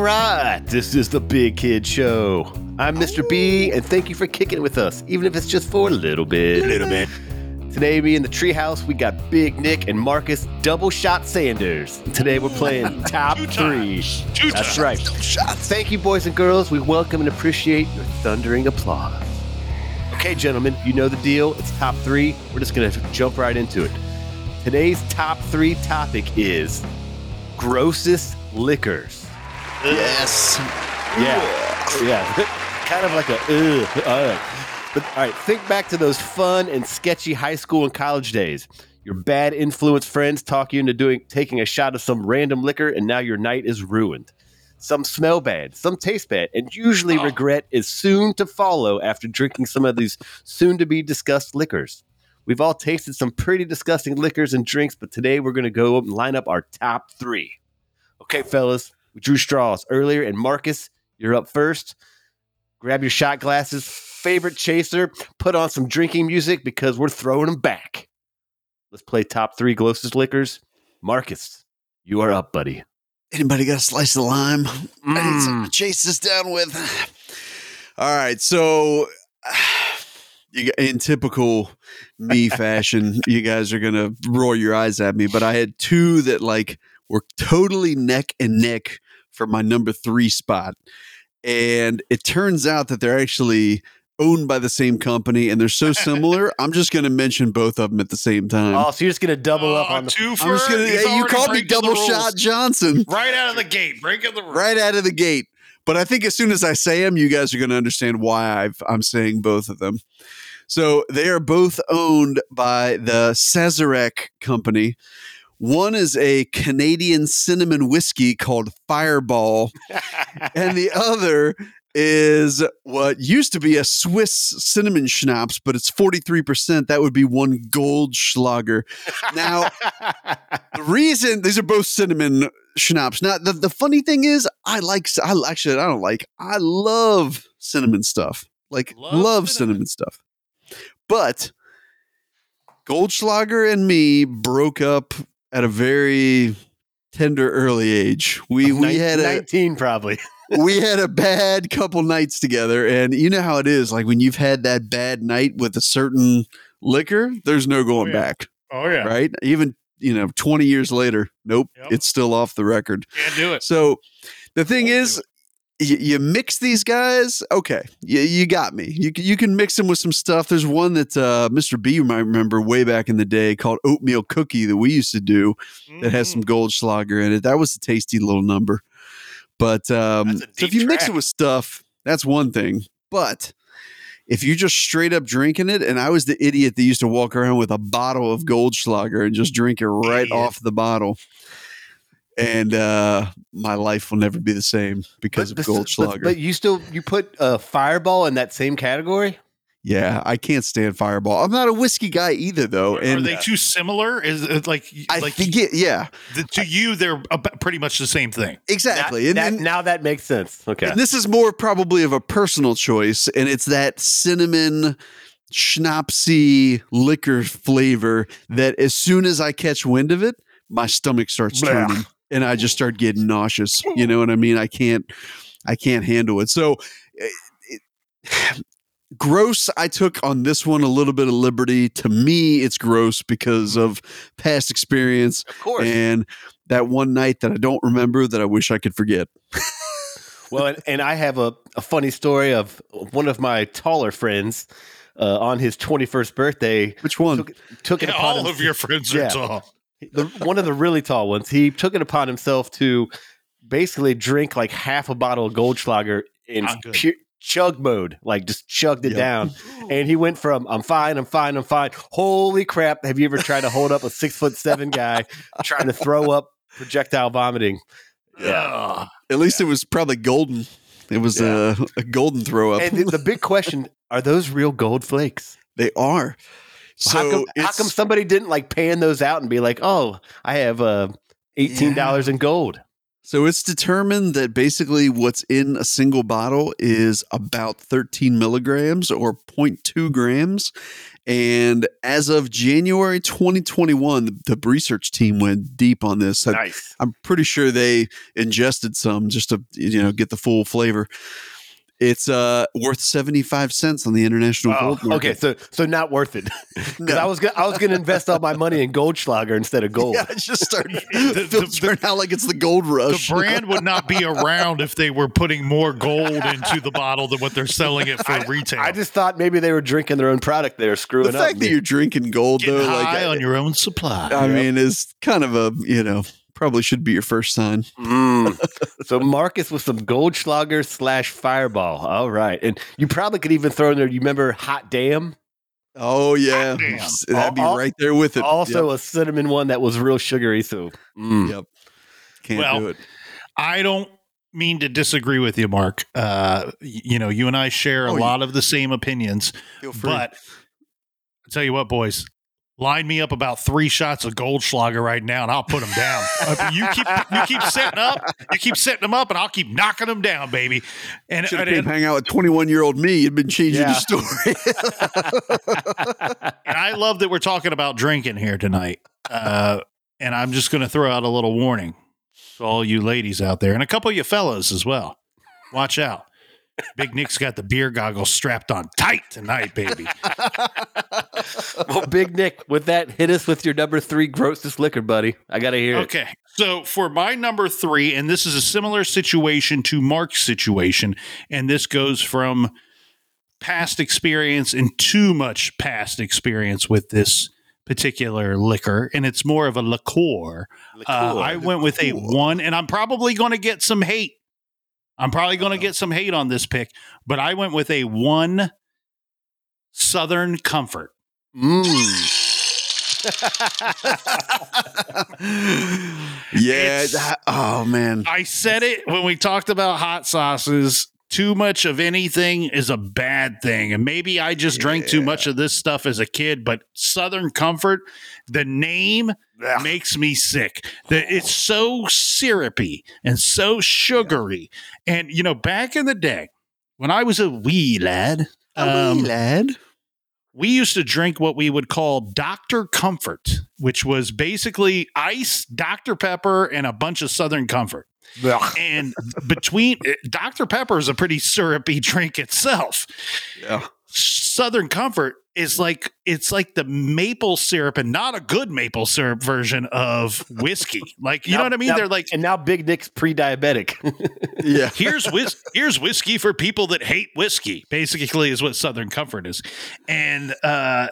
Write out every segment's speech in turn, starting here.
All right, this is the Big Kid Show. I'm Mr. B, and thank you for kicking with us, even if it's just for a little bit. Little bit. Today, me in the treehouse, we got Big Nick and Marcus Double Shot Sanders. Today, we're playing top Two three. times. Two That's times. right. Thank you, boys and girls. We welcome and appreciate your thundering applause. Okay, gentlemen, you know the deal. It's top three. We're just going to jump right into it. Today's top three topic is grossest liquors. Yes. Yeah. Yeah. kind of like a, ugh. All right. But all right, think back to those fun and sketchy high school and college days. Your bad influence friends talk you into doing taking a shot of some random liquor, and now your night is ruined. Some smell bad, some taste bad, and usually Oh. regret is soon to follow after drinking some of these soon to be discussed liquors. We've all tasted some pretty disgusting liquors and drinks, but today we're going to go and line up our top three. Okay, fellas, drew straws earlier, and Marcus, you're up first. Grab your shot glasses, favorite chaser, put on some drinking music because we're throwing them back. Let's play top three grossest liquors. Marcus, you are up, buddy. Anybody got a slice of lime? I need Mm. something to chase this down with. All right, so you in typical me fashion, you guys are gonna roll your eyes at me, but I had two that like were totally neck and neck for my number three spot, and it turns out that they're actually owned by the same company and they're so similar. I'm just gonna mention both of them at the same time. Oh, so you're just gonna double up Oh, on the. two for I'm just gonna. Hey, you already called me double shot Johnson. right out of the gate. Breaking the rules. right out of the gate. But I think as soon as I say them, you guys are going to understand why I've, I'm saying both of them. So they are both owned by the Sazerac company. One is a Canadian cinnamon whiskey called Fireball, and the other is what used to be a Swiss cinnamon schnapps, but it's 43%. That would be one Goldschlager. Now, the reason these are both cinnamon schnapps. Now, the, the funny thing is, I like, I actually, I don't like, I love cinnamon stuff. Like, Love love, cinnamon. cinnamon. stuff. But Goldschlager and me broke up at a very tender early age. We, we had a, 19 probably. we had a bad couple nights together and you know how it is like when you've had that bad night with a certain liquor there's no going oh, yeah. back Oh yeah. right even you know 20 years later nope Yep. it's still off the record Can't do it. so the thing Won't is you, you mix these guys okay you, you got me you, can- you can mix them with some stuff there's one that uh, mr b might remember way back in the day called oatmeal cookie that we used to do that has some Goldschlager in it. That was a tasty little number. But um, so if you mix it with stuff, that's one thing. But if you're just straight up drinking it, and I was the idiot that used to walk around with a bottle of Goldschlager and just drink it right Idiot. off the bottle. And uh, my life will never be the same because But of this- but, Goldschlager. but you still you put uh, Fireball in that same category. yeah, I can't stand Fireball. I'm not a whiskey guy either, though. Are and they too similar? Is it like I like think it, yeah, the, to you they're ab- pretty much the same thing? exactly. That- and, that- and- now that makes sense. Okay. And this is more probably of a personal choice, and it's that cinnamon schnapsy liquor flavor that as soon as I catch wind of it, my stomach starts Blah. turning and I just start getting nauseous. You know what I mean? I can't I can't handle it. So it, it- gross I took on this one a little bit of liberty. To me it's gross because of past experience of course. and that one night that I don't remember that I wish I could forget. Well, and, and I have a, a funny story of one of my taller friends uh, on his 21st birthday Which one? took, took it Yeah, upon all himself- of your friends are Yeah. tall. The, one of the really tall ones. He took it upon himself to basically drink like half a bottle of Goldschlager in pure chug mode, like just chugged it Yep. down. And he went from "I'm fine, I'm fine, I'm fine." Holy crap! Have you ever tried to hold up a six foot seven guy trying to throw up projectile vomiting? Yeah. At least it was probably golden. It was Yeah. a, a golden throw up. And the, the big question: Are those real gold flakes? they are. So how, come, how come somebody didn't like pan those out and be like, "Oh, I have uh, eighteen dollars in gold"? So it's determined that basically what's in a single bottle is about 13 milligrams or 0.2 grams. And as of January 2021, the, the research team went deep on this. Nice. I'm pretty sure they ingested some just to you know get the full flavor. It's uh worth 75 cents on the international Oh, gold market. okay, so so not worth it. 'Cause No. I was gonna, I was going to invest all my money in Goldschlager instead of gold. Yeah, it just started The- the- filtering out like it's the gold rush. The brand would not be around if they were putting more gold into the bottle than what they're selling it for retail. I just thought maybe they were drinking their own product. They were screwing the up. fact that you're drinking gold Getting though, high like on your own supply. I mean, is kind of a you know probably should be your first sign. Mm. so Marcus with some Goldschlager slash Fireball. All right, and you probably could even throw in there. You remember Hot Damn? Oh yeah, Damn. that'd be right there with it. Also a cinnamon one that was real sugary. So mm. Yep. can't Well, do it. I don't mean to disagree with you, Mark. Uh, you know, you and I share a Oh, you- lot of the same opinions, Feel free. but I tell you what, boys. Line me up about three shots of Goldschlager right now, and I'll put them down. You keep you keep setting up, you keep setting them up, and I'll keep knocking them down, baby. And, should have and, came hang out with 21 year old me. You'd been changing Yeah. the story. and I love that we're talking about drinking here tonight. Uh, and I'm just going to throw out a little warning to all you ladies out there, and a couple of you fellas as well. Watch out. Big Nick's got the beer goggles strapped on tight tonight, baby. well, Big Nick, with that, hit us with your number three grossest liquor, buddy. I got to hear it. Okay. So for my number three, and this is a similar situation to Mark's situation, and this goes from past experience and too much past experience with this particular liquor, and it's more of a liqueur. Uh, I went with a one, and I'm probably going to get some hate. I'm probably going to get some hate on this pick, but I went with a one Southern Comfort. Mm. yeah. That- oh man. I said it when we talked about hot sauces. Too much of anything is a bad thing. And maybe I just drank too much of this stuff as a kid, but Southern Comfort, the name Ugh. makes me sick. That it's so syrupy and so sugary. And you know, back in the day, when I was a wee lad, a um, lad. we used to drink what we would call Dr. Comfort, which was basically ice, Dr. Pepper, and a bunch of Southern Comfort. And between Dr. Pepper is a pretty syrupy drink itself. Yeah. Southern Comfort is like it's like the maple syrup and not a good maple syrup version of whiskey. Like you know what I mean? now- They're like and now Big Nick's pre-diabetic. Yeah. here's whis- here's whiskey for people that hate whiskey. Basically, is what Southern Comfort is, and uh,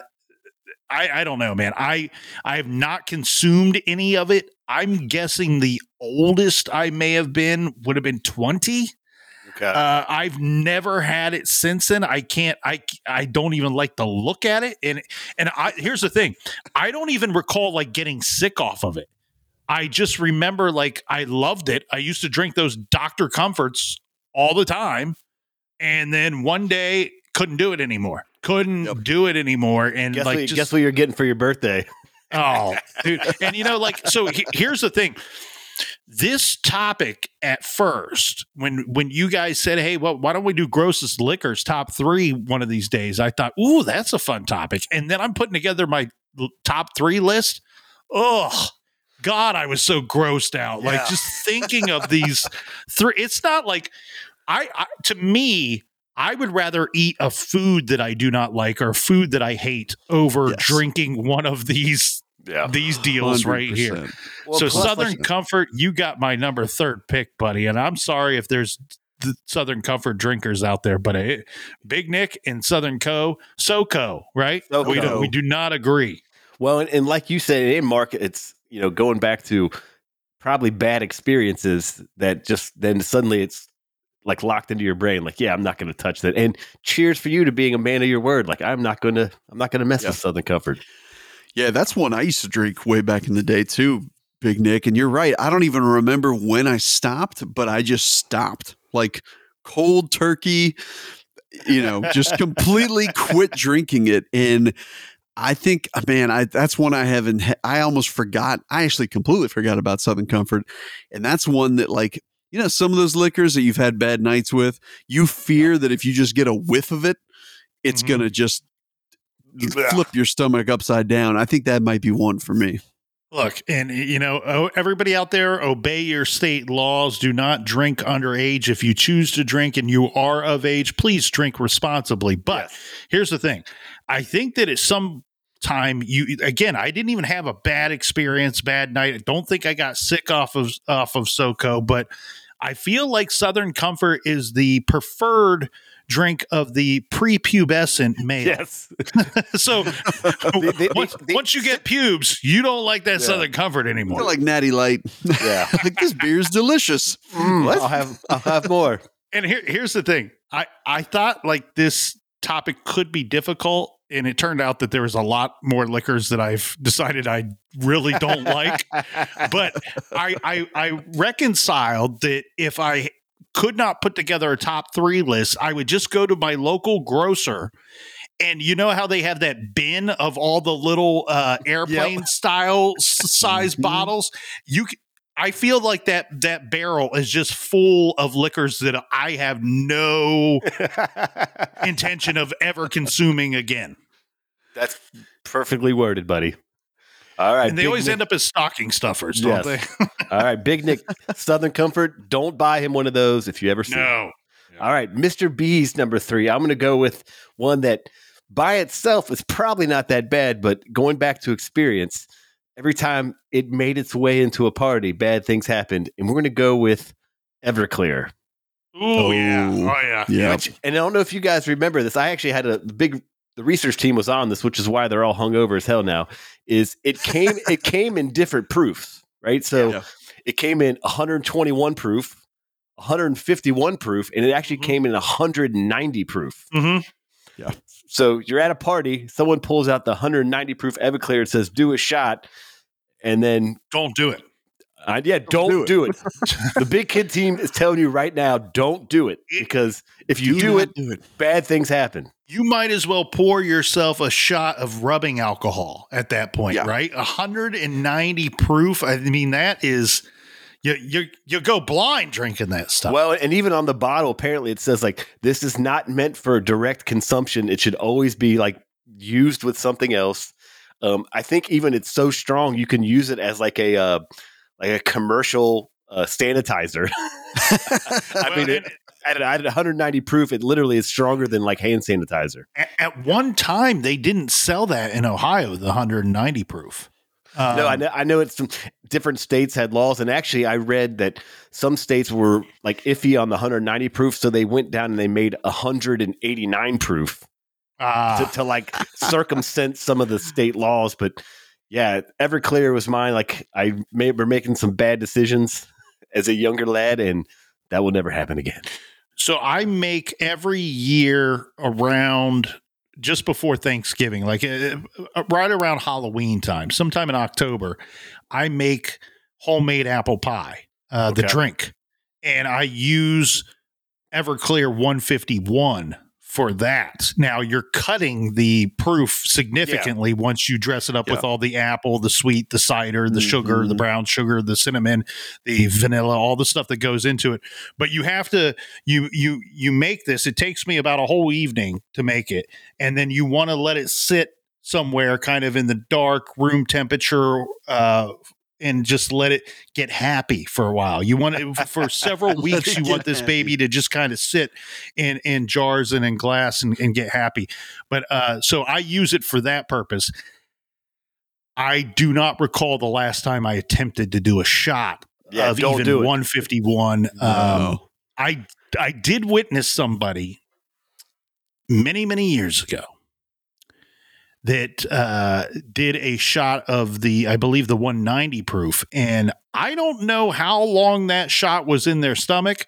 I I don't know, man. I I have not consumed any of it. I'm guessing the oldest I may have been would have been twenty. Okay. Uh, I've never had it since then. I can't. I I don't even like the look at it. And and I here's the thing. I don't even recall like getting sick off of it. I just remember like I loved it. I used to drink those Dr. Comforts all the time, and then one day couldn't do it anymore. Couldn't Yep. do it anymore. And guess, like what, just guess what you're getting for your birthday? Oh, dude. And you know, like, so he- here's the thing. This topic at first, when when you guys said, "Hey, well, why don't we do grossest liquors top three one of these days?" I thought, "Ooh, that's a fun topic." And then I'm putting together my top three list. Oh, God, I was so grossed out. Like just thinking of these three. It's not like I, I to me. I would rather eat a food that I do not like or food that I hate over Yes. drinking one of these Yeah. these deals right here. Well, so plus, Southern like- Comfort, you got my number third pick, buddy. And I'm sorry if there's th- Southern Comfort drinkers out there, but it, Big Nick and Southern Co, SoCo, right? We don't, we do not agree. Well, and, and like you said, in market, it's you know going back to probably bad experiences that just then suddenly it's like locked into your brain. Like, yeah, I'm not going to touch that. And cheers for you to being a man of your word. Like, I'm not going to, I'm not going to mess Yeah. with Southern Comfort. Yeah, that's one I used to drink way back in the day too, Big Nick. And you're right. I don't even remember when I stopped, but I just stopped. Like cold turkey, you know, just completely quit drinking it. And I think, uh, man, I that's one I haven't. I almost forgot. I actually completely forgot about Southern Comfort, and that's one that like you know some of those liquors that you've had bad nights with. You fear that if you just get a whiff of it, it's Mhm. gonna just flip your stomach upside down. I think that might be one for me. Look, and you know, oh, everybody out there, obey your state laws. Do not drink underage. If you choose to drink and you are of age, please drink responsibly. But Yes. here's the thing: I think that at some time, you again, I didn't even have a bad experience, bad night. I don't think I got sick off of off of SoCo, but I feel like Southern Comfort is the preferred drink of the prepubescent male. yes. so They- they- once, they- once you get pubes, you don't like that Yeah. Southern Comfort anymore. like Natty Light. Yeah. like this beer's delicious. Mm, I'll have I'll have more. and here, here's the thing: I I thought like this topic could be difficult, and it turned out that there was a lot more liquors that I've decided I really don't like. But I, I I reconciled that if I could not put together a top three list, I would just go to my local grocer. And you know how they have that bin of all the little uh, airplane style s- size Mhm. bottles? You, I feel like that that barrel is just full of liquors that I have no intention of ever consuming again. That's perfectly worded, buddy. All right. and they Big always Nick- end up as stocking stuffers, don't Yes. they? All right, Big Nick, Southern Comfort. Don't buy him one of those if you ever see. it. no. All right, Mr. B's number three. I'm going to go with one that by itself is probably not that bad, but going back to experience, every time it made its way into a party, bad things happened. And we're going to go with Everclear. Ooh, oh, yeah. Oh. Yeah. Yeah. Which, and I don't know if you guys remember this. I actually had a big. The research team was on this, which is why they're all hungover as hell now. Is it came? it came in different proofs, right? So Yeah. it came in 121 proof, 151 proof, and it actually Mhm. came in 190 proof. Mm-hmm. So you're at a party, someone pulls out the 190 proof Everclear and says, "Do a shot," and then Don't do it. uh, yeah, don't, do do it. it. the big kid team is telling you right now, don't do it because if you do, not it, do it. bad things happen. You might as well pour yourself a shot of rubbing alcohol at that point, Yeah. right? 190 proof. I mean, that is you you you go blind drinking that stuff. Well, and even on the bottle, apparently it says like this is not meant for direct consumption. It should always be like used with something else. Um, I think even it's so strong you can use it as like a uh, like a commercial uh, sanitizer. I Well, mean, it, at, at 190 proof, it literally is stronger than like hand sanitizer. at, at one time, they didn't sell that in Ohio, the 190 proof. Um, no, I know, I know it's some different states had laws, and actually, I read that some states were like iffy on the 190 proof, so they went down and they made 189 proof. Ah, to, to like circumvent some of the state laws. But yeah, Everclear was mine. Like I may were making some bad decisions as a younger lad, and that will never happen again. So I make every year around just before Thanksgiving, like uh, right around Halloween time, sometime in October, I make homemade apple pie, uh, the drink, and I use Everclear 151 for that. Now you're cutting the proof significantly once you dress it up with all the apple, the sweet, the cider, the sugar, the Mhm. brown sugar, the cinnamon, the vanilla, all the stuff that goes into it. But you have to you you you make this. It takes me about a whole evening to make it, and then you want to let it sit somewhere, kind of in the dark room temperature. Uh, and just let it get happy for a while. You want it for several weeks. You want this happy. baby to just kind of sit in in jars and in glass and, and get happy. But uh, so I use it for that purpose. I do not recall the last time I attempted to do a shot Yeah, of even do it. 151. Um, I I did witness somebody many many years ago that uh, did a shot of the I believe the 190 proof, and I don't know how long that shot was in their stomach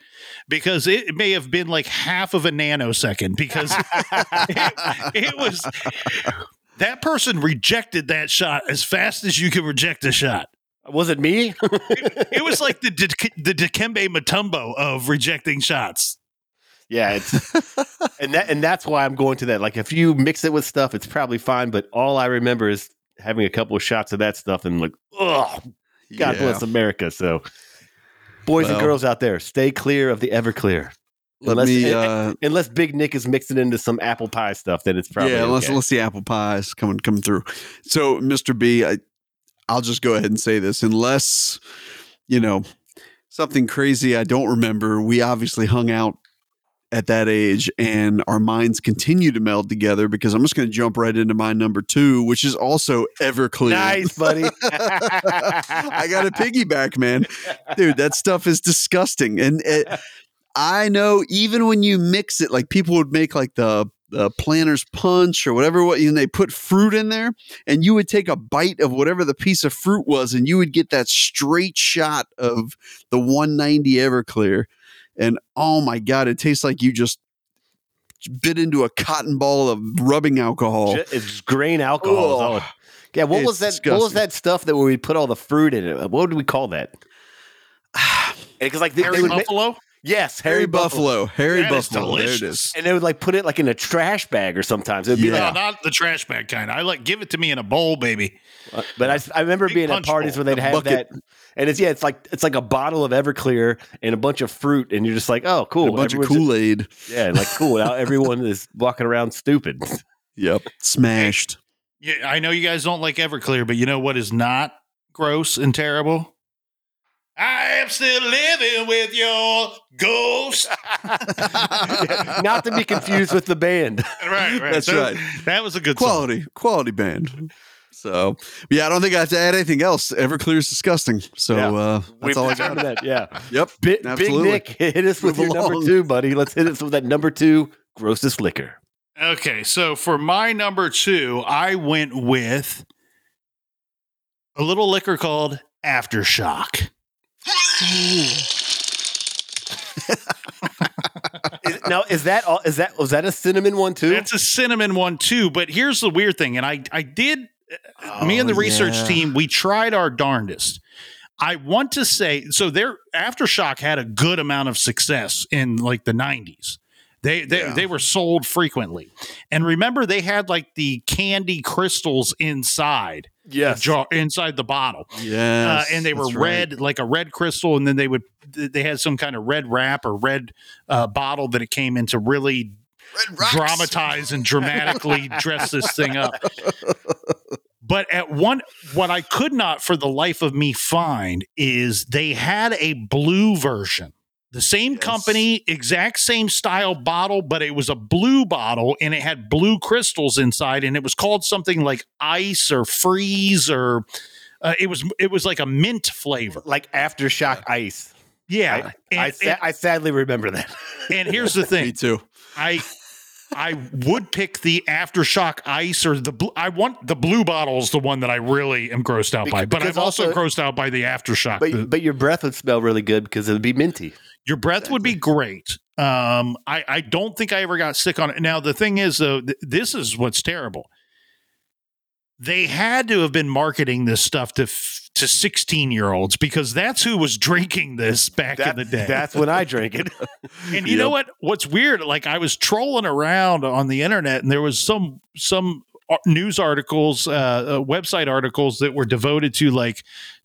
because it may have been like half of a nanosecond because it, it was that person rejected that shot as fast as you can reject a shot. Was it me? It was like the the Dikembe Mutombo of rejecting shots. Yeah, it's and that and that's why I'm going to that. Like if you mix it with stuff, it's probably fine. But all I remember is having a couple of shots of that stuff and like, oh, God Yeah. bless America. So, boys and girls out there, stay clear of the Everclear. Unless- me. Uh, Unless Big Nick is mixing into some apple pie stuff, then it's probably yeah, unless okay. unless the apple pies coming coming through. So, Mr. B, I, I'll just go ahead and say this. Unless you know something crazy I don't remember, we obviously hung out at that age, and our minds continue to meld together. Because I'm just going to jump right into my number two, which is also Everclear. Nice, buddy. I got a piggyback, man. Dude, that stuff is disgusting. And it, I know even when you mix it, like people would make like the the planter's punch or whatever, what and they put fruit in there, and you would take a bite of whatever the piece of fruit was, and you would get that straight shot of the 190 Everclear. And oh my god, it tastes like you just bit into a cotton ball of rubbing alcohol. It's grain alcohol. is all it- Yeah, what was that? It's What was that stuff that where we put all the fruit in it? What would we call that? Because like they, Hairy they would Buffalo. Yes, Hairy, Hairy, Buffalo. Hairy That is Buffalo. There it delicious. is. and they would like put it like in a trash bag or sometimes it would be Yeah. like. No, not the trash bag kind. I like give it to me in a bowl, baby. Uh, But I, I remember Big being at parties bowl, where they'd a have bucket. that, and it's yeah, it's like it's like a bottle of Everclear and a bunch of fruit, and you're just like, oh, cool. A bunch of Everyone's just- Kool Aid. yeah, like cool. Now everyone is walking around stupid. Yep. Smashed. Yeah, I know you guys don't like Everclear, but you know what is not gross and terrible? I am still living with your ghost. Not to be confused with the band. right, right. That's So right. That was a good song. quality, quality band. So, yeah, I don't think I have to add anything else. Everclear is disgusting. So, Yeah. uh, that's We've all I determined got. that. Yeah. Yep. Bi- Big Nick, hit us with Move your number two, buddy. Let's hit us with that number two grossest liquor. Okay, so for my number two, I went with a little liquor called Aftershock. Is, now, is that all? Is that was that a cinnamon one too? It's a cinnamon one too, but here's the weird thing, and I I did uh, me and the Oh, research yeah. team we tried our darndest. I want to say so. Their aftershock had a good amount of success in like the '90s. They they, Yeah. they were sold frequently, and remember they had like the candy crystals inside yes. jar inside the bottle, uh, Yes. and they were that's right. red like a red crystal, and then they would they had some kind of red wrap or red uh, bottle that it came in to really dramatize and dramatically dress this thing up. But at one, what I could not for the life of me find is they had a blue version. The same Yes. company, exact same style bottle, but it was a blue bottle and it had blue crystals inside, and it was called something like ice or freeze or uh, it was it was like a mint flavor. Like aftershock ice. Yeah, I, and, sa- I sadly remember that. and, and here's the thing, Me thing: too. I I would pick the aftershock ice or the blue. I want the blue bottle is the one that I really am grossed out by. But I'm also, also- grossed out by the aftershock. The- But but your breath would smell really good because it would be minty. Your breath would be great. Um, I I don't think I ever got sick on it. Now the thing is though, th- this is what's terrible. They had to have been marketing this stuff to f- to 16 year olds because that's who was drinking this back in the day. That's when I drank it. And you know what? What's weird? Like I was trolling around on the internet, and there was some some news articles, uh, uh, website articles that were devoted to like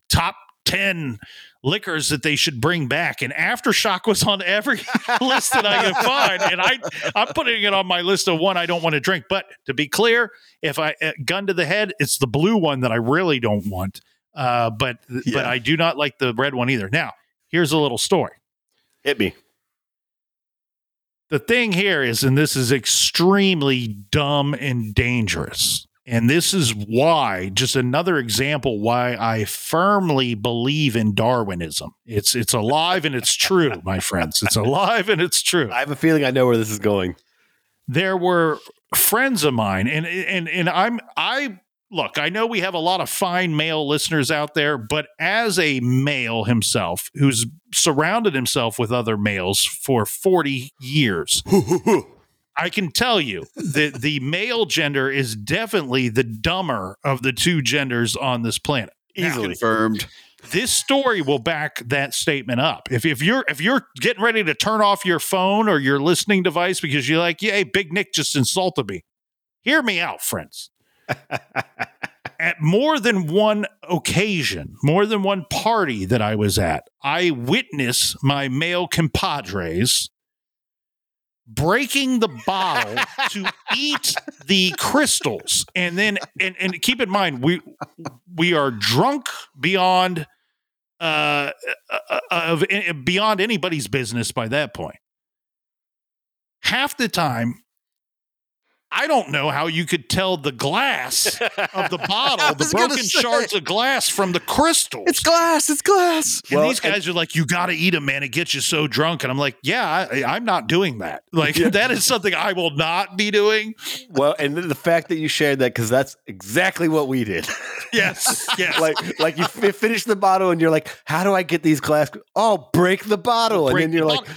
top ten liquors that they should bring back. And aftershock was on every list that I could find, and I I'm putting it on my list of one I don't want to drink. But to be clear, if I uh, gun to the head, it's the blue one that I really don't want. Uh, but but I do not like the red one either. Now here's a little story Hit me. the thing here is, and this is extremely dumb and dangerous. And this is why, just another example why I firmly believe in Darwinism. It's it's alive and it's true, my friends. It's alive and it's true. I have a feeling I know where this is going. There were friends of mine, and and and I'm I look, I know we have a lot of fine male listeners out there, but as a male himself who's surrounded himself with other males for 40 years, I can tell you that the male gender is definitely the dumber of the two genders on this planet. Now, Easily. Confirmed. this story will back that statement up. If, if you're if you're getting ready to turn off your phone or your listening device because you're like, yeah, hey, Big Nick just insulted me. Hear me out, friends. at more than one occasion, more than one party that I was at, I witnessed my male compadres breaking the bottle to eat the crystals. And then and, and keep in mind we we are drunk beyond uh, uh of beyond anybody's business by that point. Half the time I don't know how you could tell the glass of the bottle, the broken shards of glass from the crystals. It's glass. It's glass. And well, these guys and, are like, you got to eat them, man. It gets you so drunk. And I'm like, yeah, I, am not doing that. Like, yeah. that is something I will not be doing. Well, and the fact that you shared that, because that's exactly what we did. Yes. Yes. like, like you f- finish the bottle and you're like, how do I get these glass? Oh, break the bottle. Break and then you're like,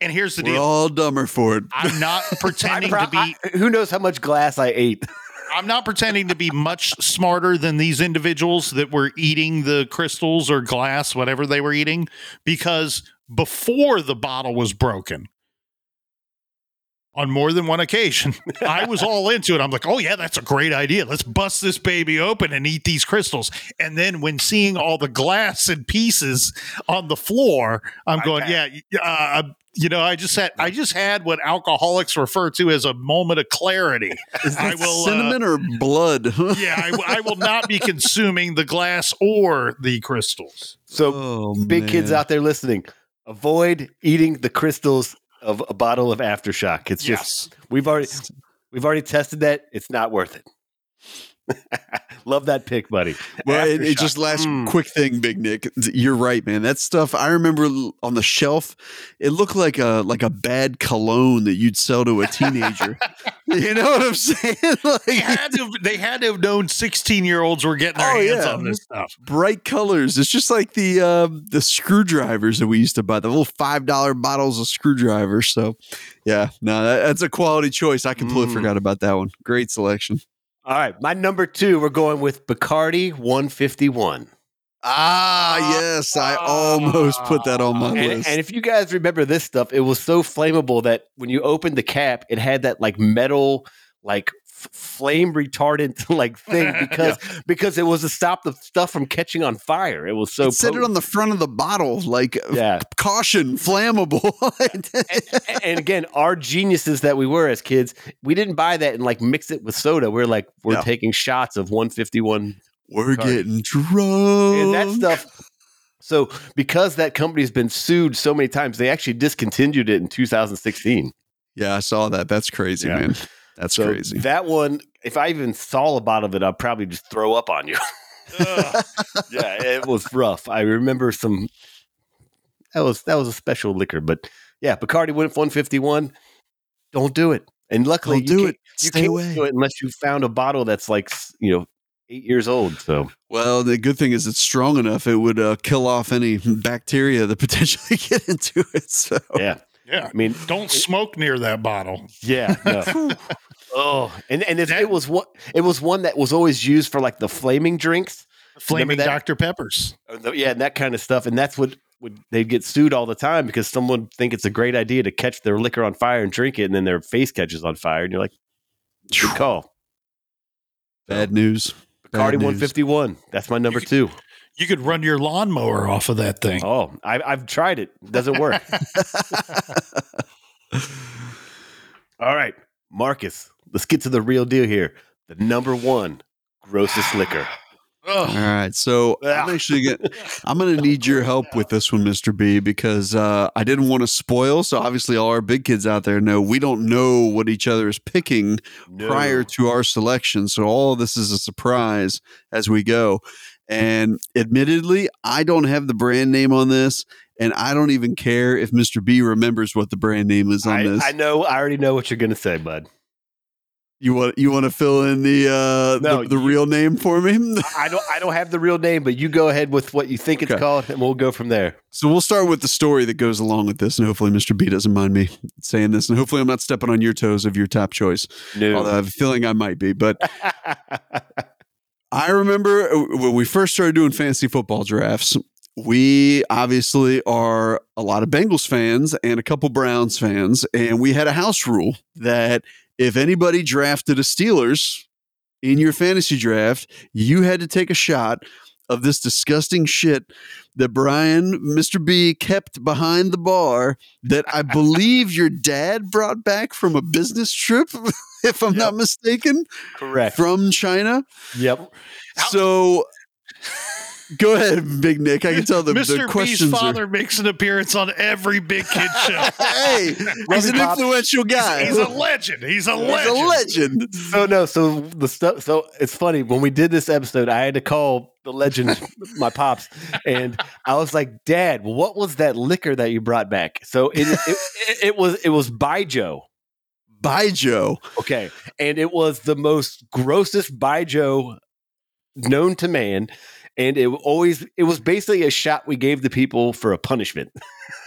and here's the We're deal: all dumber for it. I'm not pretending pro- to be. I, who knows how much glass I ate? I'm not pretending to be much smarter than these individuals that were eating the crystals or glass, whatever they were eating, because before the bottle was broken, on more than one occasion. I was all into it. I'm like, oh, yeah, that's a great idea. Let's bust this baby open and eat these crystals. And then when seeing all the glass and pieces on the floor, I'm going, yeah, uh, you know, I just had I just had what alcoholics refer to as a moment of clarity. Is I will, uh, cinnamon uh, or blood? yeah, I, I, will not be consuming the glass or the crystals. So, oh, big man. kids out there listening, avoid eating the crystals of a bottle of aftershock. It's just we've already we've already tested that. It's not worth it. Love that pick, buddy. Well, it, it, just last mm. quick thing, Big Nick. You're right, man. That stuff I remember on the shelf. It looked like a like a bad cologne that you'd sell to a teenager. you know what I'm saying? Like, they, had to, they had to have known 16 year olds were getting their oh, hands yeah. on this stuff. Bright colors. It's just like the uh, the screwdrivers that we used to buy. The little five dollar bottles of screwdrivers. So, yeah, no, that, that's a quality choice. I completely mm. forgot about that one. Great selection. All right, my number two, we're going with Bacardi 151. Ah, yes, I almost put that on my and, list. And if you guys remember this stuff, it was so flammable that when you opened the cap, it had that like metal, like flame retardant like thing because yeah. because it was to stop the stuff from catching on fire. It was so it said it on the front of the bottle, like uh, yeah. caution, flammable. and, and, again, our geniuses that we were as kids, we didn't buy that and like mix it with soda. We're like we're yeah. taking shots of 151. We're getting drunk and that stuff. So because that company's been sued so many times, they actually discontinued it in 2016. Yeah, I saw that. That's crazy, yeah. man. That's so crazy. That one, if I even saw a bottle of it, I'd probably just throw up on you. yeah, it was rough. I remember some. That was that was a special liquor, but yeah, Bacardi went 151. Don't do it. And luckily, Don't you do it. You Stay can't away. do it unless you found a bottle that's like you know eight years old. So well, the good thing is it's strong enough; it would uh, kill off any bacteria that potentially get into it. So yeah, yeah. I mean, don't smoke near that bottle. Yeah. No. oh, and and it, that, it was what it was one that was always used for like the flaming drinks, flaming Dr Peppers. Oh, yeah, and that kind of stuff. And that's what would they'd get sued all the time because someone think it's a great idea to catch their liquor on fire and drink it, and then their face catches on fire, and you're like, good call. Bad news. Bacardi 151. That's my number two. You could run your lawnmower off of that thing. Oh, I, I've tried it. it doesn't work. All right, Marcus, let's get to the real deal here. The number one grossest liquor. All right, so I'm actually gonna, I'm going to need your help with this one, Mr. B, because uh, I didn't want to spoil. So obviously, all our big kids out there know we don't know what each other is picking no. prior to our selection. So all this is a surprise as we go. And admittedly, I don't have the brand name on this, and I don't even care if Mr. B remembers what the brand name is on I, this. I know. I already know what you're going to say, bud. You want you want to fill in the uh, no, the, the you, real name for me? I don't I don't have the real name, but you go ahead with what you think it's okay. called, and we'll go from there. So we'll start with the story that goes along with this, and hopefully Mr. B doesn't mind me saying this, and hopefully I'm not stepping on your toes of your top choice. No. Although I have a feeling I might be, but I remember uh, when we first started doing fantasy football drafts, we obviously are a lot of Bengals fans and a couple Browns fans. And we had a house rule that if anybody drafted a Steelers in your fantasy draft, you had to take a shot of this disgusting shit that Brian, Mr. B, kept behind the bar that I believe your dad brought back from a business trip, if I'm not mistaken, Correct. from China. Yep. So go ahead, Big Nick. I can tell the, the Mr. B's questions are. father makes an appearance on every big kid show. Hey, he's an Pop. influential guy. He's a legend. He's a He's legend. a legend. So no, so the stuff. So it's funny when we did this episode, I had to call the legend, my pops, and I was like, "Dad, what was that liquor that you brought back?" So it it, it, it was it was Baijiu. Bye, Joe. Okay, and it was the most grossest Baijiu known to man. And it always it was basically a shot we gave the people for a punishment.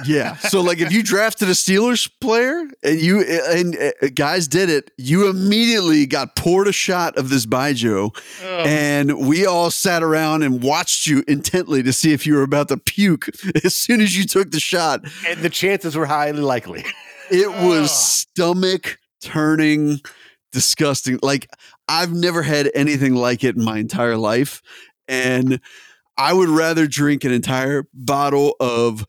Yeah. So like if you drafted a Steelers player uh, uh, and you and uh, guys did it, you immediately got poured a shot of this Baijiu Oh, and we all sat around and watched you intently to see if you were about to puke as soon as you took the shot. And the chances were highly likely. It was Ugh. stomach turning disgusting. Like I've never had anything like it in my entire life and I would rather drink an entire bottle of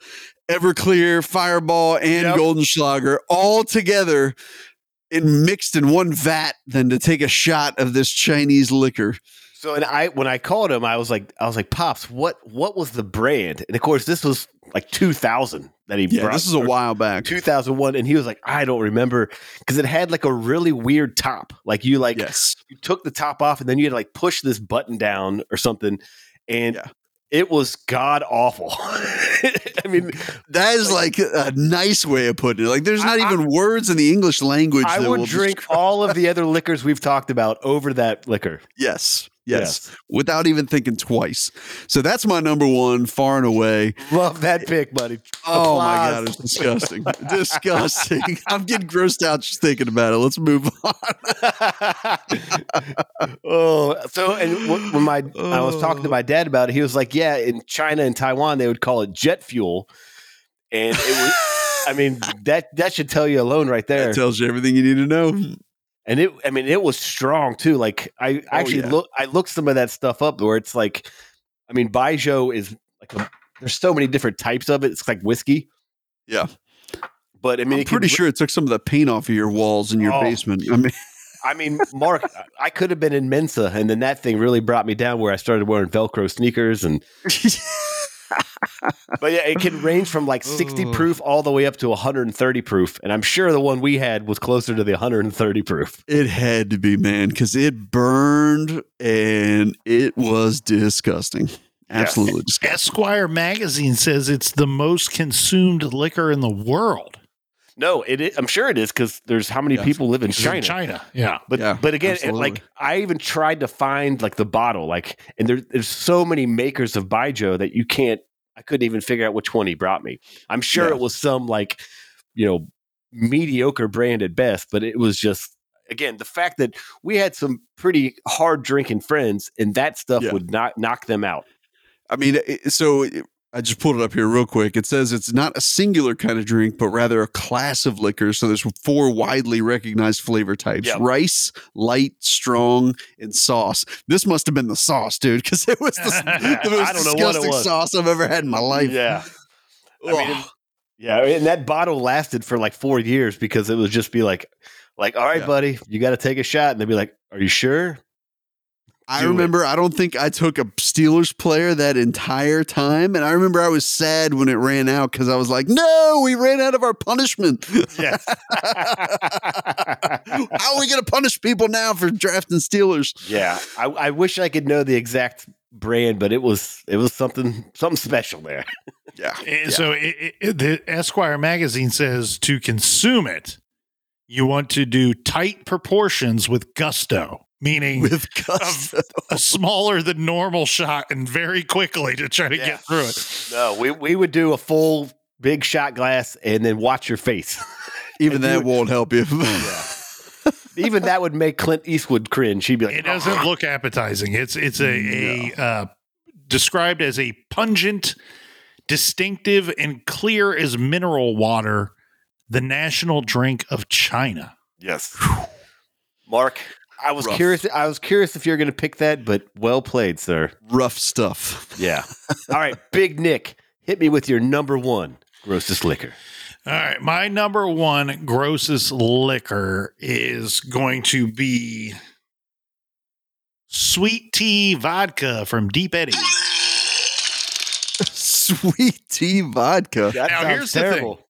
Everclear, Fireball, and Yep. Goldenschlager all together and mixed in one vat than to take a shot of this Chinese liquor. So and I when I called him, I was like, I was like, Pops, what what was the brand? And of course, this was like 2000 that he Yeah, brought. this is a while back. 2001, and he was like, I don't remember because it had like a really weird top. Like you like Yes. you took the top off, and then you had to like push this button down or something, and Yeah. it was god awful. I mean, That is like a nice way of putting it. Like there's not I- even words in the English language. I that would will drink describe- all of the other liquors we've talked about over that liquor. Yes. Yes. Without even thinking twice. So that's my number one, far and away. Love that pick, buddy. Oh my god, it's disgusting. disgusting. I'm getting grossed out just thinking about it. Let's move on. oh, so and when my I was talking to oh. my dad about it, he was like, "Yeah, in China and Taiwan, they would call it jet fuel," and it was. I mean that that should tell you alone right there. That tells you everything you need to know. And it, I mean, it was strong too. Like I oh, actually yeah. look, I looked some of that stuff up where it's like, I mean, Baijiu is like a, there's so many different types of it. It's like whiskey. Yeah. But I mean, I'm pretty sure it took some of the paint off of your walls in your Oh. basement. I mean, I mean, Mark, I could have been in Mensa, and then that thing really brought me down where I started wearing Velcro sneakers. And but yeah, it can range from like 60 Ugh. proof all the way up to 130 proof. And I'm sure the one we had was closer to the 130 proof. it had to be, man, because it burned and it was disgusting. Absolutely disgusting. Esquire magazine says it's the most consumed liquor in the world. No, it is, I'm sure it is because there's how many Yeah. people live in It's China. In China, yeah. But Yeah, but again, it, like I even tried to find like the bottle, like, and there, there's so many makers of Baijiu that you can't. I couldn't even figure out which one he brought me. I'm sure Yeah. it was some like, you know, mediocre brand at best, but it was just again the fact that we had some pretty hard drinking friends, and that stuff Yeah. would not knock them out. I mean, so it- I just pulled it up here real quick. It says it's not a singular kind of drink, but rather a class of liquor. So there's four widely recognized flavor types: Yep. rice, light, strong, and sauce. This must have been the sauce, dude, because it was the, the most I don't know what it disgusting sauce I've ever had in my life. Yeah, I mean, yeah, and that bottle lasted for like four years because it would just be like, like, all right, Yeah. buddy, you got to take a shot, and they'd be like, "Are you sure?" I do it. remember. I don't think I took a Steelers player that entire time, and I remember I was sad when it ran out because I was like, "No, we ran out of our punishment. Yes. How are we going to punish people now for drafting Steelers?" yeah, I, I wish I could know the exact brand, but it was it was something something special there. Yeah. Eh, So it, it, the Esquire magazine says to consume it, you want to do tight proportions with gusto, meaning with gusto. a smaller than normal shot and very quickly to try to Yeah. get through it. No, we we would do a full big shot glass and then watch your face. Even I do that it- won't help you. Even that would make Clint Eastwood cringe. He'd be like, It doesn't look appetizing. It's it's a, a uh, described as a pungent, distinctive, and clear as mineral water. The national drink of China. Yes. Mark, I was Rough. curious. I was curious if you're going to pick that, but well played, sir. Rough stuff. Yeah. All right, Big Nick, hit me with your number one grossest liquor. All right, my number one grossest liquor is going to be sweet tea vodka from Deep Eddy. Sweet tea vodka. That Now, sounds here's the thing. terrible.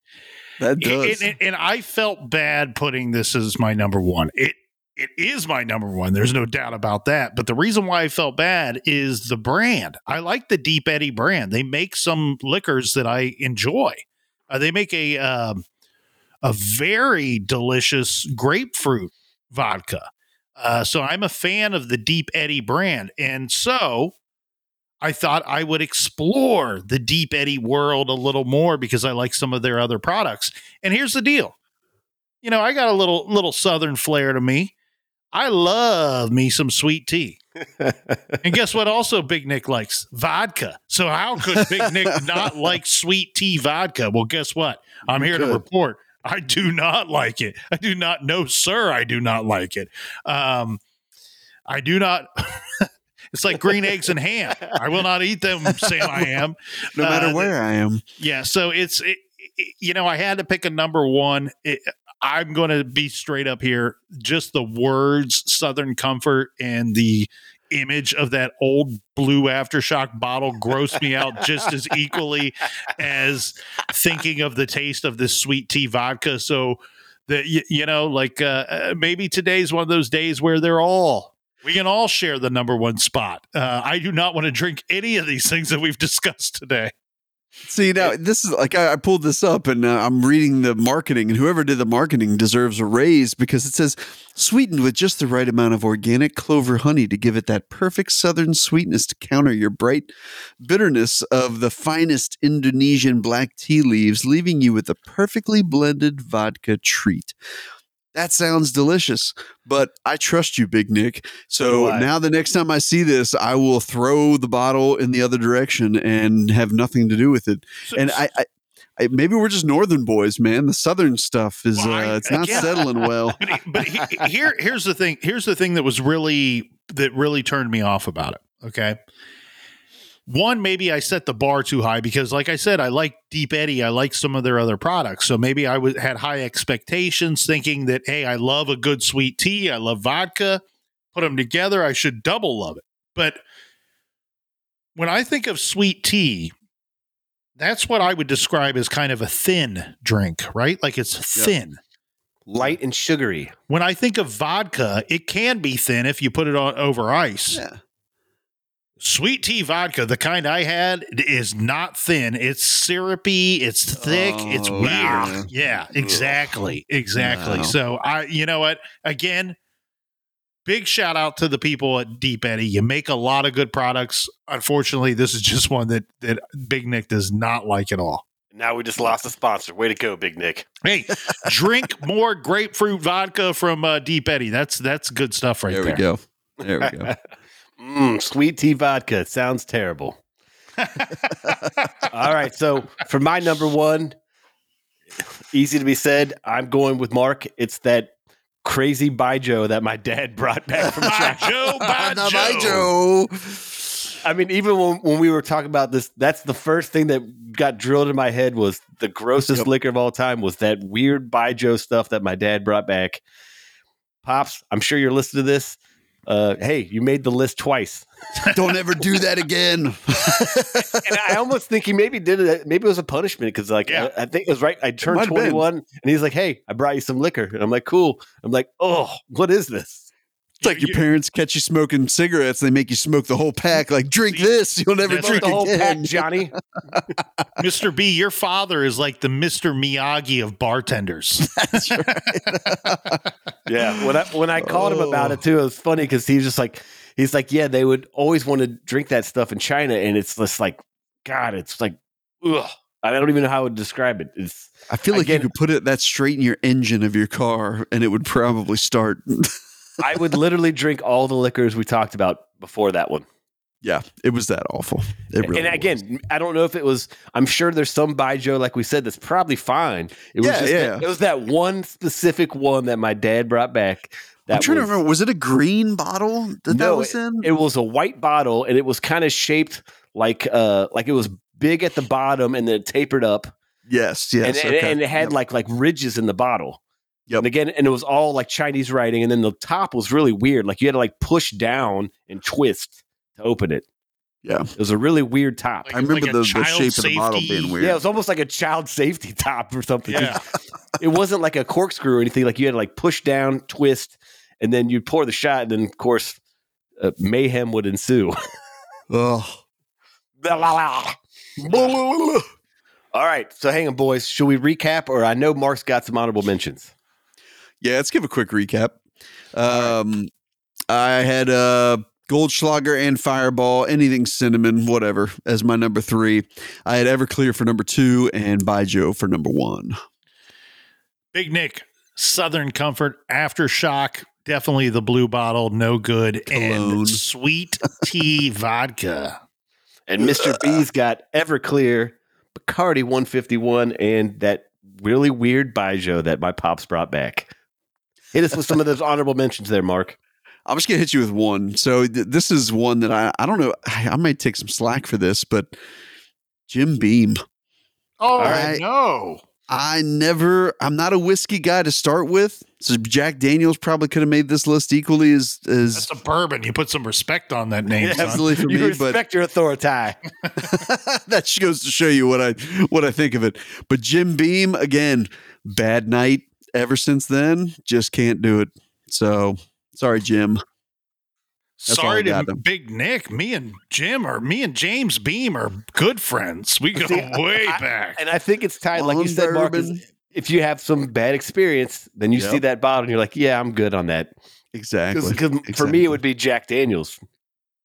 That And, does. and- and I felt bad putting this as my number one. It it is my number one. There's no doubt about that. But the reason why I felt bad is the brand. I like the Deep Eddy brand. They make some liquors that I enjoy. Uh, they make a um, a very delicious grapefruit vodka. Uh, so I'm a fan of the Deep Eddy brand, and so I thought I would explore the Deep Eddy world a little more because I like some of their other products. And here's the deal. You know, I got a little little southern flair to me. I love me some sweet tea. And guess what also Big Nick likes? Vodka. So how could Big Nick not like sweet tea vodka? Well, guess what? I'm here to report I do not like it. I do not know, sir. I do not like it. Um, I do not. it's like green eggs and ham. I will not eat them, Sam. I am. no matter uh, where I am. Yeah, so it's it, it- you know I had to pick a number one. It, I'm going to be straight up here. Just the words "Southern Comfort" and the image of that old blue aftershock bottle grossed me out just as equally as thinking of the taste of this sweet tea vodka. So that you, you know, like uh, uh, maybe today's one of those days where they're all. We can all share the number one spot. Uh, I do not want to drink any of these things that we've discussed today. See now, this is like I, I pulled this up and uh, I'm reading the marketing, and whoever did the marketing deserves a raise because it says sweetened with just the right amount of organic clover honey to give it that perfect southern sweetness to counter your bright bitterness of the finest Indonesian black tea leaves, leaving you with a perfectly blended vodka treat. That sounds delicious, but I trust you, Big Nick. So So now the next time I see this, I will throw the bottle in the other direction and have nothing to do with it. And I, I, I maybe we're just northern boys, man. The southern stuff is uh, it's not settling well. but, but he- here here's the thing here's the thing that was really that really turned me off about it okay one maybe i set the bar too high because like i said i like deep eddy i like some of their other products so maybe I was had high expectations thinking that hey i love a good sweet tea i love vodka put them together i should double love it but when i think of sweet tea that's what i would describe as kind of a thin drink right like it's Yeah. thin Light and sugary. when I think of vodka, it can be thin if you put it on over ice. Yeah. Sweet tea vodka, the kind I had, is not thin. It's syrupy. It's thick. it's Oh, weird. yeah. Yeah, exactly, exactly. Wow. So I, you know what? Again, big shout out to the people at Deep Eddy. You make a lot of good products. Unfortunately, this is just one that that Big Nick does not like at all. Now we just lost a sponsor. Way to go, Big Nick. Hey, drink more grapefruit vodka from uh, Deep Eddy. That's that's good stuff right there there. we go. There we go. Mm, sweet tea vodka. Sounds terrible. All right. So for my number one, easy to be said, I'm going with Mark. It's that crazy Baijiu that my dad brought back from By China. Joe, by Bye, Joe. Joe. I mean, even when, when we were talking about this, that's the first thing that got drilled in my head was the grossest Yep. liquor of all time was that weird Baijiu stuff that my dad brought back. Pops, I'm sure you're listening to this. Uh, hey, you made the list twice. Don't ever do that again. and I almost think he maybe did it. Maybe it was a punishment because, like, Yeah. I, I think it was right. I turned might have been. 21, and he's like, "Hey, I brought you some liquor," and I'm like, "Cool." I'm like, "Oh, what is this?" It's like your parents catch you smoking cigarettes. They make you smoke the whole pack. Like, drink this. You'll never That's Smoke drink the whole pack, again. Johnny. Mr. B, your father is like the Mr. Miyagi of bartenders. That's right. Yeah, when I when I called him about it too, it was funny because he was just like, he's like, "Yeah, they would always want to drink that stuff in China," and it's just like, God, it's like, ugh. I don't even know how to describe it. It's I feel like Again- you could put it that straight in your engine of your car, and it would probably start. I would literally drink all the liquors we talked about before that one. yeah, it was that awful. It really and was. again, I don't know if it was. I'm sure there's some Baijiu, like we said, that's probably fine. It was Yeah, just yeah. That, it was that one specific one that my dad brought back. I'm trying was- to remember. Was it a green bottle that that was in? It was a white bottle, and it was kind of shaped like uh like it was big at the bottom and then it tapered up, yes, yes. and, and- okay. and it had Yep. like like ridges in the bottle. Yep. And again, and it was all like Chinese writing, and then the top was really weird. Like you had to like push down and twist to open it. Yeah. It was a really weird top. Like- I remember like the, the child shape of the bottle being weird. Yeah, it was almost like a child safety top or something. Yeah. It wasn't like a corkscrew or anything. Like you had to like push down, twist, and then you'd pour the shot, and then of course uh, mayhem would ensue. Ugh. All right, so hang on, boys. Should we recap, or I know Mark's got some honorable mentions. Yeah, let's give a quick recap. Um, I had uh, Goldschlager and Fireball, anything cinnamon, whatever, as my number three. I had Everclear for number two and Baijiu for number one. Big Nick, Southern Comfort, Aftershock, definitely the blue bottle, no good, Cologne. and sweet tea vodka. And Mr. B's got Everclear, Bacardi 151, and that really weird Baijiu that my pops brought back. Hit us with some of those honorable mentions there, Mark. I'm just gonna hit you with one. So th- this is one that I I don't know. I, I might take some slack for this, but Jim Beam. Oh, right. no. I never. I'm not a whiskey guy to start with. So Jack Daniels probably could have made this list equally as as That's a bourbon. You put some respect on that name. son. absolutely for you me. But respect your authority. that goes to show you what I what I think of it. But Jim Beam again, bad night. Ever since then, just can't do it. So sorry, Jim. That's Sorry to got. Big Nick. Me and Jim or me and James Beam are good friends. We go See, way I- back. And I think it's tied, like you said, Mark. If you have some bad experience, then you Yep. see that bottle and you're like, yeah, I'm good on that. Exactly. Because for Exactly. me, it would be Jack Daniels.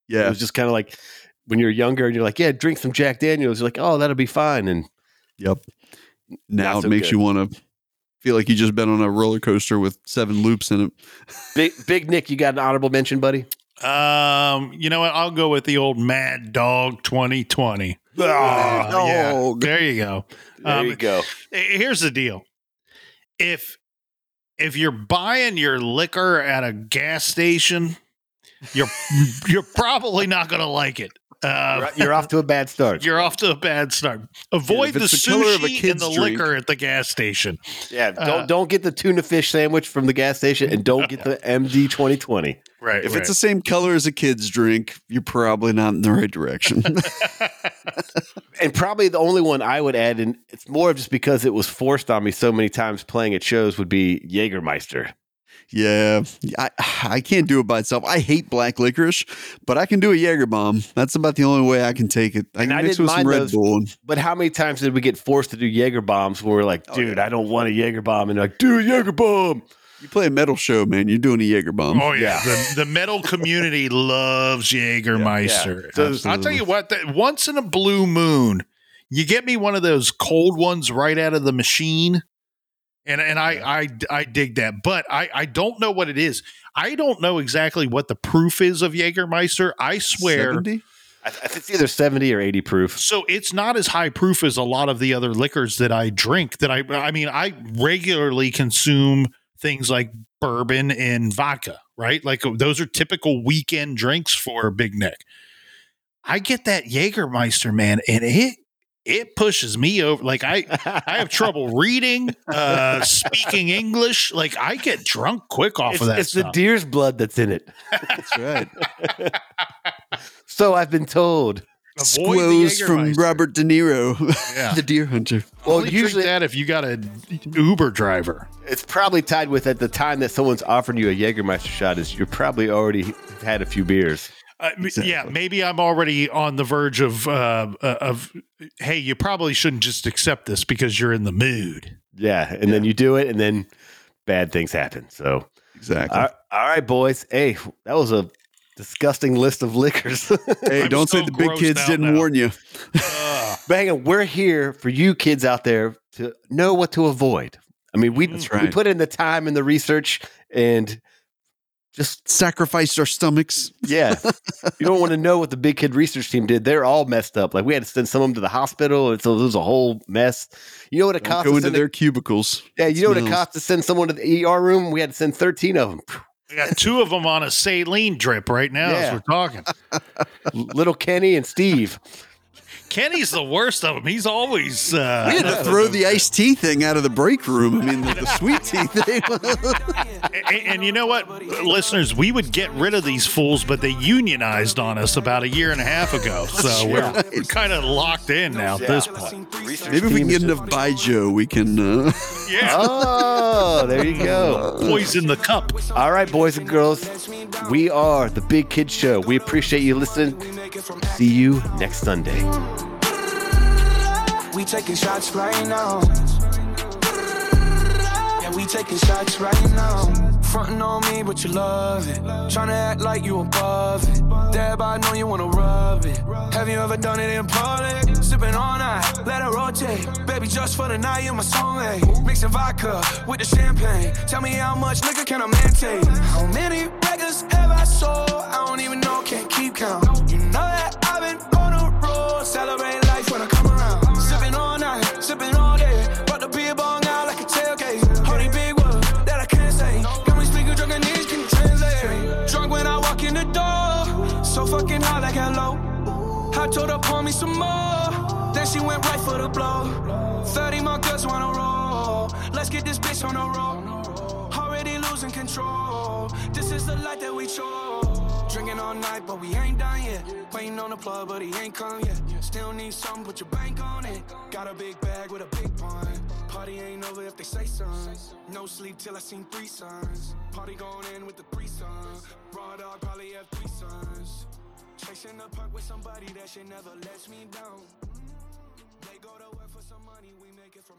Yeah. It was just kind of like when you're younger and you're like, yeah, drink some Jack Daniels. You're like, oh, that'll be fine. And yep. Now Not it makes good. you want to feel like you just been on a roller coaster with seven loops in it. Big, Big Nick, you got an honorable mention, buddy? Um, you know what? I'll go with the old Mad Dog 2020. Oh, Uh, yeah. Dog. There you go. there Um, you go. Eh, Here's the deal. If if you're buying your liquor at a gas station, you're you're probably not going to like it. Uh, You're- You're off to a bad start. you're off to a bad start. Avoid if the it's the color of a sushi and the drink- liquor at the gas station. Yeah, don't Uh, don't get the tuna fish sandwich from the gas station, and don't get the MD 2020. Right. If it's the same color as a kid's drink, you're probably not in the right direction. And probably the only one I would add, and it's more of just because it was forced on me so many times playing at shows, would be Jägermeister. Yeah, I I can't do it by itself. I hate black licorice, but I can do a Jaeger bomb. That's about the only way I can take it. I And can I mix didn't with some Red those- Bull. But how many times did we get forced to do Jaeger bombs when we are like, Oh, dude, yeah. I don't want a Jaeger bomb, and they're like, do a Jaeger bomb. you play a metal show, man. You're doing a Jaeger bomb. Oh yeah, Yeah. The, the metal community loves Jägermeister. Yeah. So- I'll tell you what. That once in a blue moon, you get me one of those cold ones right out of the machine, and and I I I dig that. But I I don't know what it is. I don't know exactly what the proof is of Jägermeister. I swear. 70? I, I think it's either 70 or 80 proof. So it's not as high proof as a lot of the other liquors that I drink. That I I mean I regularly consume things like bourbon and vodka, right? Like uh, those are typical weekend drinks for Big Nick. I get that Jägermeister, man, and it it pushes me over. Like I I have trouble reading, uh speaking English. Like I get drunk quick off It's, of that it's the deer's blood that's in it. That's right. So I've been told. Avoid Squoze from Robert De Niro, Yeah. the deer hunter. Well, Only drink usually that if you got a Uber driver. it's probably tied with at the time that someone's offering you a Jägermeister shot is you're probably already had a few beers. Uh, Exactly. Yeah, maybe I'm already on the verge of uh, uh, of. Hey, you probably shouldn't just accept this because you're in the mood. Yeah, and then you do it, and then bad things happen. So, Exactly. all all right, boys. Hey, that was a disgusting list of liquors. hey, I'm don't say the big kids didn't now. warn you. Ugh. But on, we're here for you kids out there to know what to avoid. I mean, we That's we put in the time and the research, and just Sacrificed our stomachs. yeah, you don't want to know what the big kid research team did. They're all messed up. Like we had to send some of them to the hospital, and so it was a whole mess. You know what it Don't costs? go into send a- their cubicles. yeah, you know what it smells. costs to send someone to the ER room? We had to send thirteen of them. I got two of them on a saline drip right now as Yeah. we're talking. Little Kenny and Steve. Kenny's the worst of them. He's always We uh, had to throw the iced tea thing out of the break room. I mean, the, the sweet tea thing. and, and you know what, listeners, we would get rid of these fools, but they unionized on us about a year and a half ago. So we're, we're kind of locked in now at this point. Maybe if we can get enough Baijiu, we can. Uh, Yeah, Oh, there you go. poison the cup. All right, boys and girls, we are the Big Kid Show. We appreciate you listening. See you next Sunday. We taking shots right now. Yeah, we taking shots right now. Frontin' on me, but you love it. Tryna act like you above it. Dab, I know you wanna rub it. Have you ever done it in public? Sipping all night, let it rotate. Baby, just for the night, you're my soulmate. Mixing vodka with the champagne. Tell me how much liquor can I maintain? How many records have I sold? I don't even know, can't keep count. Celebrate life when I come around. Sipping all night, sipping all day. Brought the beer bong out like a tailgate. Holy big word that I can't say. Got me speaking drunk and these can translate. Drunk when I walk in the door. So fucking high like hello. I told her pour me some more. Then she went right for the blow. 30 more girls wanna roll. Let's get this bitch on the road. Already losing control. This is the life that we chose. Drinking all night, but we ain't done yet. Waiting on the plug, but he ain't come yet. Still need something, put your bank on it. Got a big bag with a big pun. Party ain't over if they say something. No sleep till I seen three sons. Party going in with the three sons. Raw dog probably have three sons. Chasing the park with somebody that shit never lets me down. They go to work for some money, we make it from.